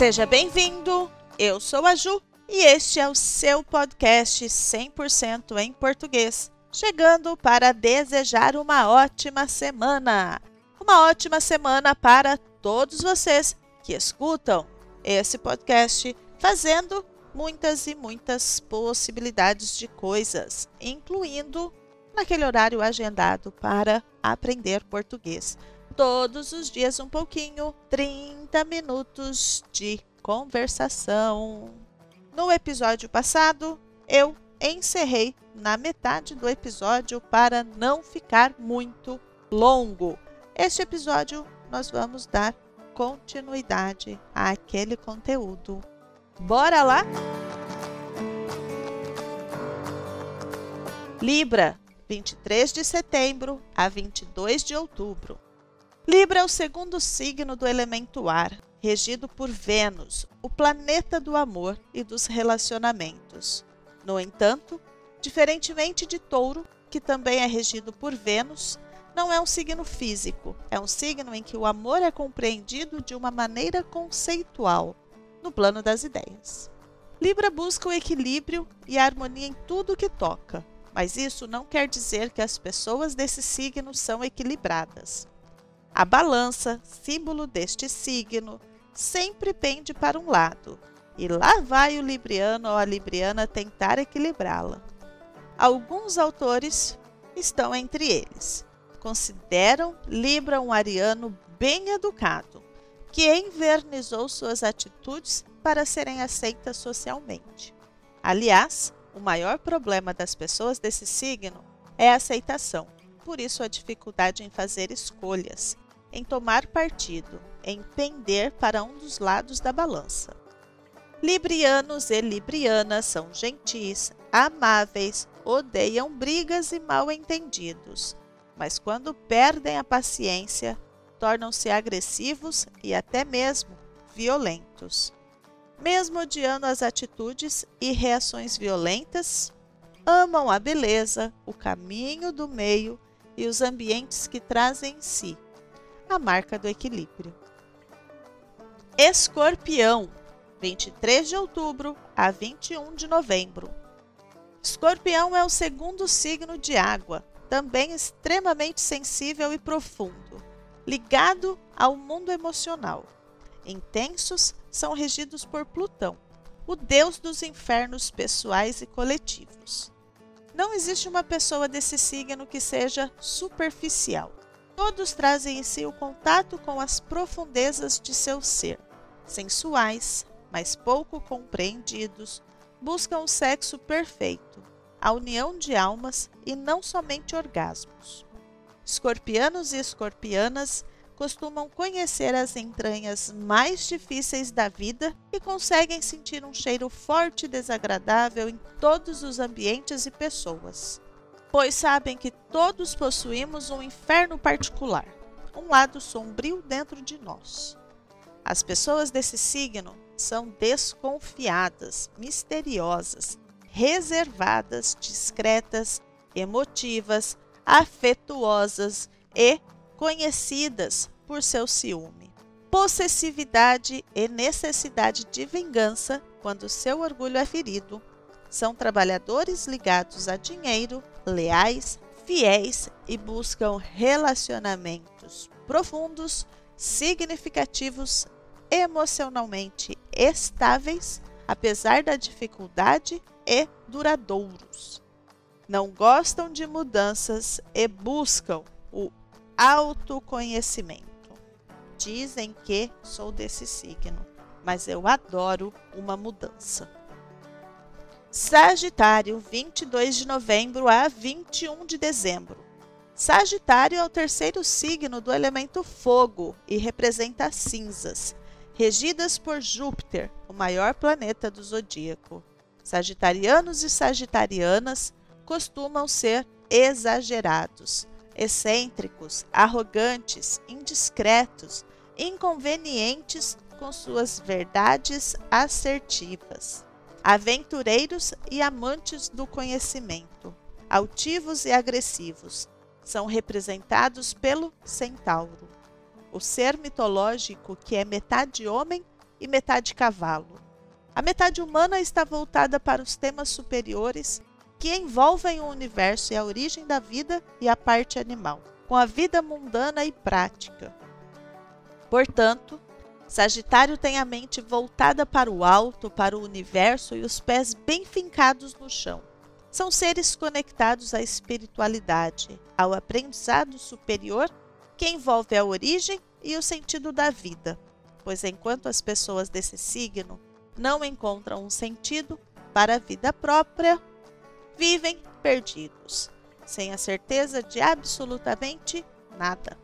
Seja bem-vindo! Eu sou a Ju e este é o seu podcast 100% em português, chegando para desejar uma ótima semana. Uma ótima semana para todos vocês que escutam esse podcast, fazendo muitas e muitas possibilidades de coisas, incluindo naquele horário agendado para aprender português. Todos os dias um pouquinho, 30 minutos de conversação. No episódio passado, eu encerrei na metade do episódio para não ficar muito longo. Este episódio nós vamos dar continuidade àquele conteúdo. Bora lá? Libra, 23 de setembro a 22 de outubro. Libra é o segundo signo do elemento ar, regido por Vênus, o planeta do amor e dos relacionamentos. No entanto, diferentemente de Touro, que também é regido por Vênus, não é um signo físico, é um signo em que o amor é compreendido de uma maneira conceitual, no plano das ideias. Libra busca o equilíbrio e a harmonia em tudo que toca, mas isso não quer dizer que as pessoas desse signo são equilibradas. A balança, símbolo deste signo, sempre pende para um lado, e lá vai o libriano ou a libriana tentar equilibrá-la. Alguns autores estão entre eles. Consideram Libra um ariano bem educado, que invernizou suas atitudes para serem aceitas socialmente. Aliás, o maior problema das pessoas desse signo é a aceitação, por isso a dificuldade em fazer escolhas, em tomar partido, em pender para um dos lados da balança. Librianos e librianas são gentis, amáveis, odeiam brigas e mal-entendidos, mas quando perdem a paciência, tornam-se agressivos e até mesmo violentos. Mesmo odiando as atitudes e reações violentas, amam a beleza, o caminho do meio e os ambientes que trazem em si a marca do equilíbrio. Escorpião, 23 de outubro a 21 de novembro. Escorpião é o segundo signo de água, também extremamente sensível e profundo, ligado ao mundo emocional. Intensos são regidos por Plutão, o deus dos infernos pessoais e coletivos. Não existe uma pessoa desse signo que seja superficial. Todos trazem em si o contato com as profundezas de seu ser. Sensuais, mas pouco compreendidos, buscam o sexo perfeito, a união de almas e não somente orgasmos. Escorpianos e escorpianas costumam conhecer as entranhas mais difíceis da vida e conseguem sentir um cheiro forte e desagradável em todos os ambientes e pessoas pois sabem que todos possuímos um inferno particular, um lado sombrio dentro de nós. As pessoas desse signo são desconfiadas, misteriosas, reservadas, discretas, emotivas, afetuosas e conhecidas por seu ciúme, possessividade e necessidade de vingança quando seu orgulho é ferido. São trabalhadores ligados a dinheiro, leais, fiéis e buscam relacionamentos profundos, significativos, emocionalmente estáveis, apesar da dificuldade e duradouros. Não gostam de mudanças e buscam o autoconhecimento. Dizem que sou desse signo, mas eu adoro uma mudança. Sagitário, 22 de novembro a 21 de dezembro. Sagitário é o terceiro signo do elemento fogo e representa as cinzas, regidas por Júpiter, o maior planeta do zodíaco. Sagitarianos e sagitarianas costumam ser exagerados, excêntricos, arrogantes, indiscretos, inconvenientes com suas verdades assertivas aventureiros e amantes do conhecimento, altivos e agressivos, são representados pelo centauro, o ser mitológico que é metade homem e metade cavalo. A metade humana está voltada para os temas superiores que envolvem o universo e a origem da vida e a parte animal, com a vida mundana e prática. Portanto, Sagitário tem a mente voltada para o alto, para o universo e os pés bem fincados no chão. São seres conectados à espiritualidade, ao aprendizado superior que envolve a origem e o sentido da vida, pois enquanto as pessoas desse signo não encontram um sentido para a vida própria, vivem perdidos, sem a certeza de absolutamente nada,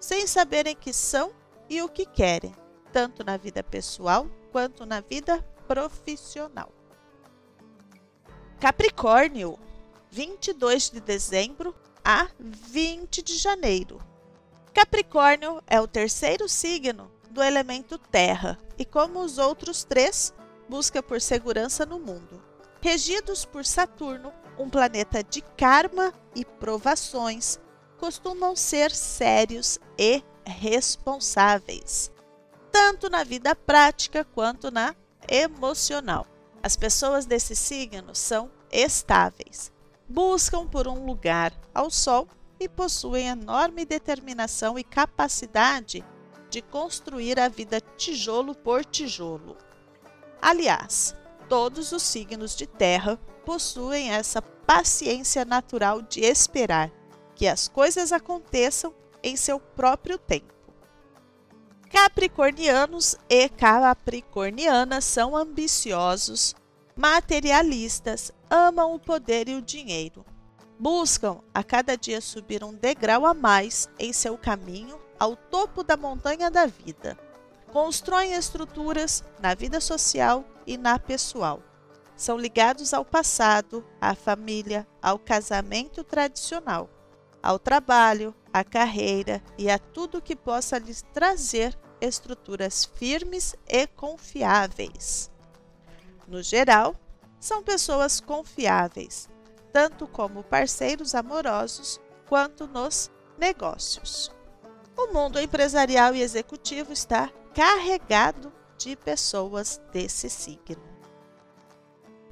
sem saberem que são e o que querem, tanto na vida pessoal quanto na vida profissional. Capricórnio, 22 de dezembro a 20 de janeiro. Capricórnio é o terceiro signo do elemento terra e, como os outros três, busca por segurança no mundo. Regidos por Saturno, um planeta de karma e provações, costumam ser sérios e responsáveis, tanto na vida prática quanto na emocional. As pessoas desse signo são estáveis, buscam por um lugar ao sol e possuem enorme determinação e capacidade de construir a vida tijolo por tijolo. Aliás, todos os signos de terra possuem essa paciência natural de esperar que as coisas aconteçam em seu próprio tempo. Capricornianos e capricornianas são ambiciosos, materialistas, amam o poder e o dinheiro. Buscam a cada dia subir um degrau a mais em seu caminho ao topo da montanha da vida. Constroem estruturas na vida social e na pessoal. São ligados ao passado, à família, ao casamento tradicional ao trabalho, à carreira e a tudo que possa lhes trazer estruturas firmes e confiáveis. No geral, são pessoas confiáveis, tanto como parceiros amorosos quanto nos negócios. O mundo empresarial e executivo está carregado de pessoas desse signo.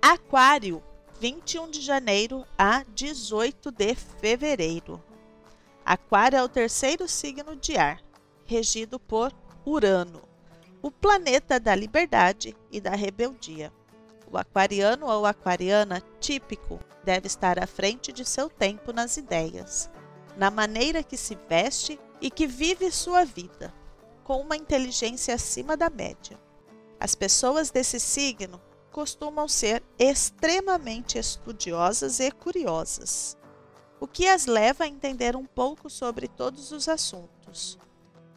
Aquário 21 de janeiro a 18 de fevereiro. Aquário é o terceiro signo de ar, regido por Urano, o planeta da liberdade e da rebeldia. O aquariano ou aquariana típico deve estar à frente de seu tempo nas ideias, na maneira que se veste e que vive sua vida, com uma inteligência acima da média. As pessoas desse signo costumam ser extremamente estudiosas e curiosas, o que as leva a entender um pouco sobre todos os assuntos.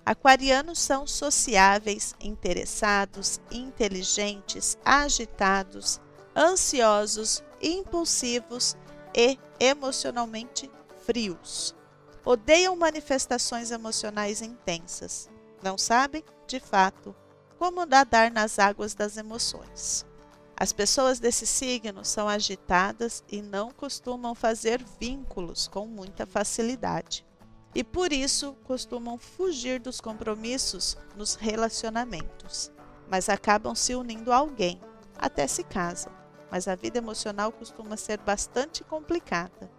Aquarianos são sociáveis, interessados, inteligentes, agitados, ansiosos, impulsivos e emocionalmente frios. Odeiam manifestações emocionais intensas. Não sabem, de fato, como nadar nas águas das emoções. As pessoas desse signo são agitadas e não costumam fazer vínculos com muita facilidade. E por isso costumam fugir dos compromissos nos relacionamentos, mas acabam se unindo a alguém, até se casam. Mas a vida emocional costuma ser bastante complicada.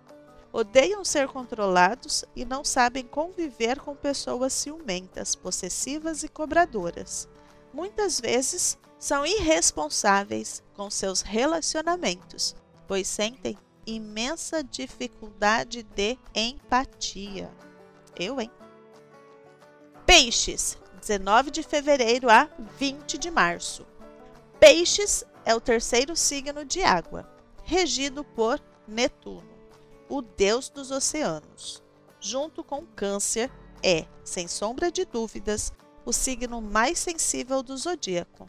Odeiam ser controlados e não sabem conviver com pessoas ciumentas, possessivas e cobradoras. Muitas vezes são irresponsáveis com seus relacionamentos, pois sentem imensa dificuldade de empatia. Eu, hein? Peixes, 19 de fevereiro a 20 de março. Peixes é o terceiro signo de água, regido por Netuno, o deus dos oceanos. Junto com Câncer, é, sem sombra de dúvidas, o signo mais sensível do zodíaco.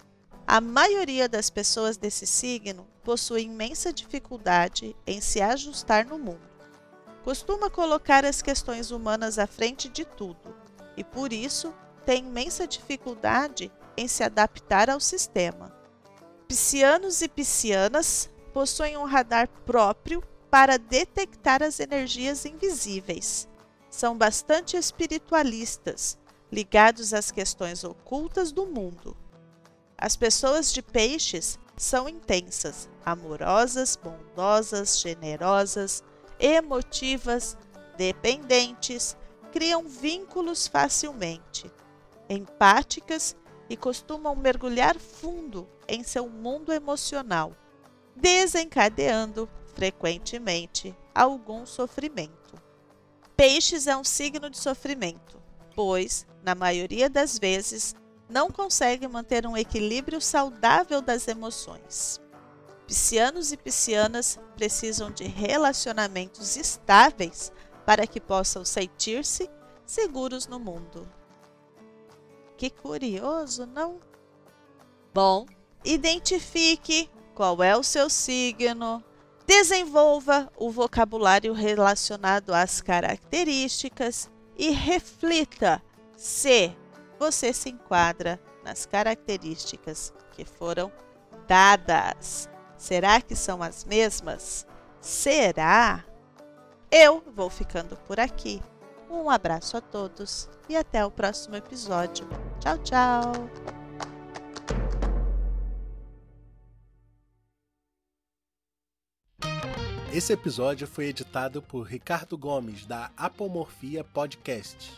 A maioria das pessoas desse signo possui imensa dificuldade em se ajustar no mundo. Costuma colocar as questões humanas à frente de tudo e, por isso, tem imensa dificuldade em se adaptar ao sistema. Piscianos e piscianas possuem um radar próprio para detectar as energias invisíveis. São bastante espiritualistas, ligados às questões ocultas do mundo As pessoas de peixes são intensas, amorosas, bondosas, generosas, emotivas, dependentes, criam vínculos facilmente, empáticas e costumam mergulhar fundo em seu mundo emocional, desencadeando frequentemente algum sofrimento. Peixes é um signo de sofrimento, pois, na maioria das vezes, não consegue manter um equilíbrio saudável das emoções. Piscianos e piscianas precisam de relacionamentos estáveis para que possam sentir-se seguros no mundo. Que curioso, não? Bom, identifique qual é o seu signo, desenvolva o vocabulário relacionado às características e reflita se você se enquadra nas características que foram dadas. Será que são as mesmas? Será? Eu vou ficando por aqui. Um abraço a todos e até o próximo episódio. Tchau, tchau! Esse episódio foi editado por Ricardo Gomes, da Apomorfia Podcast.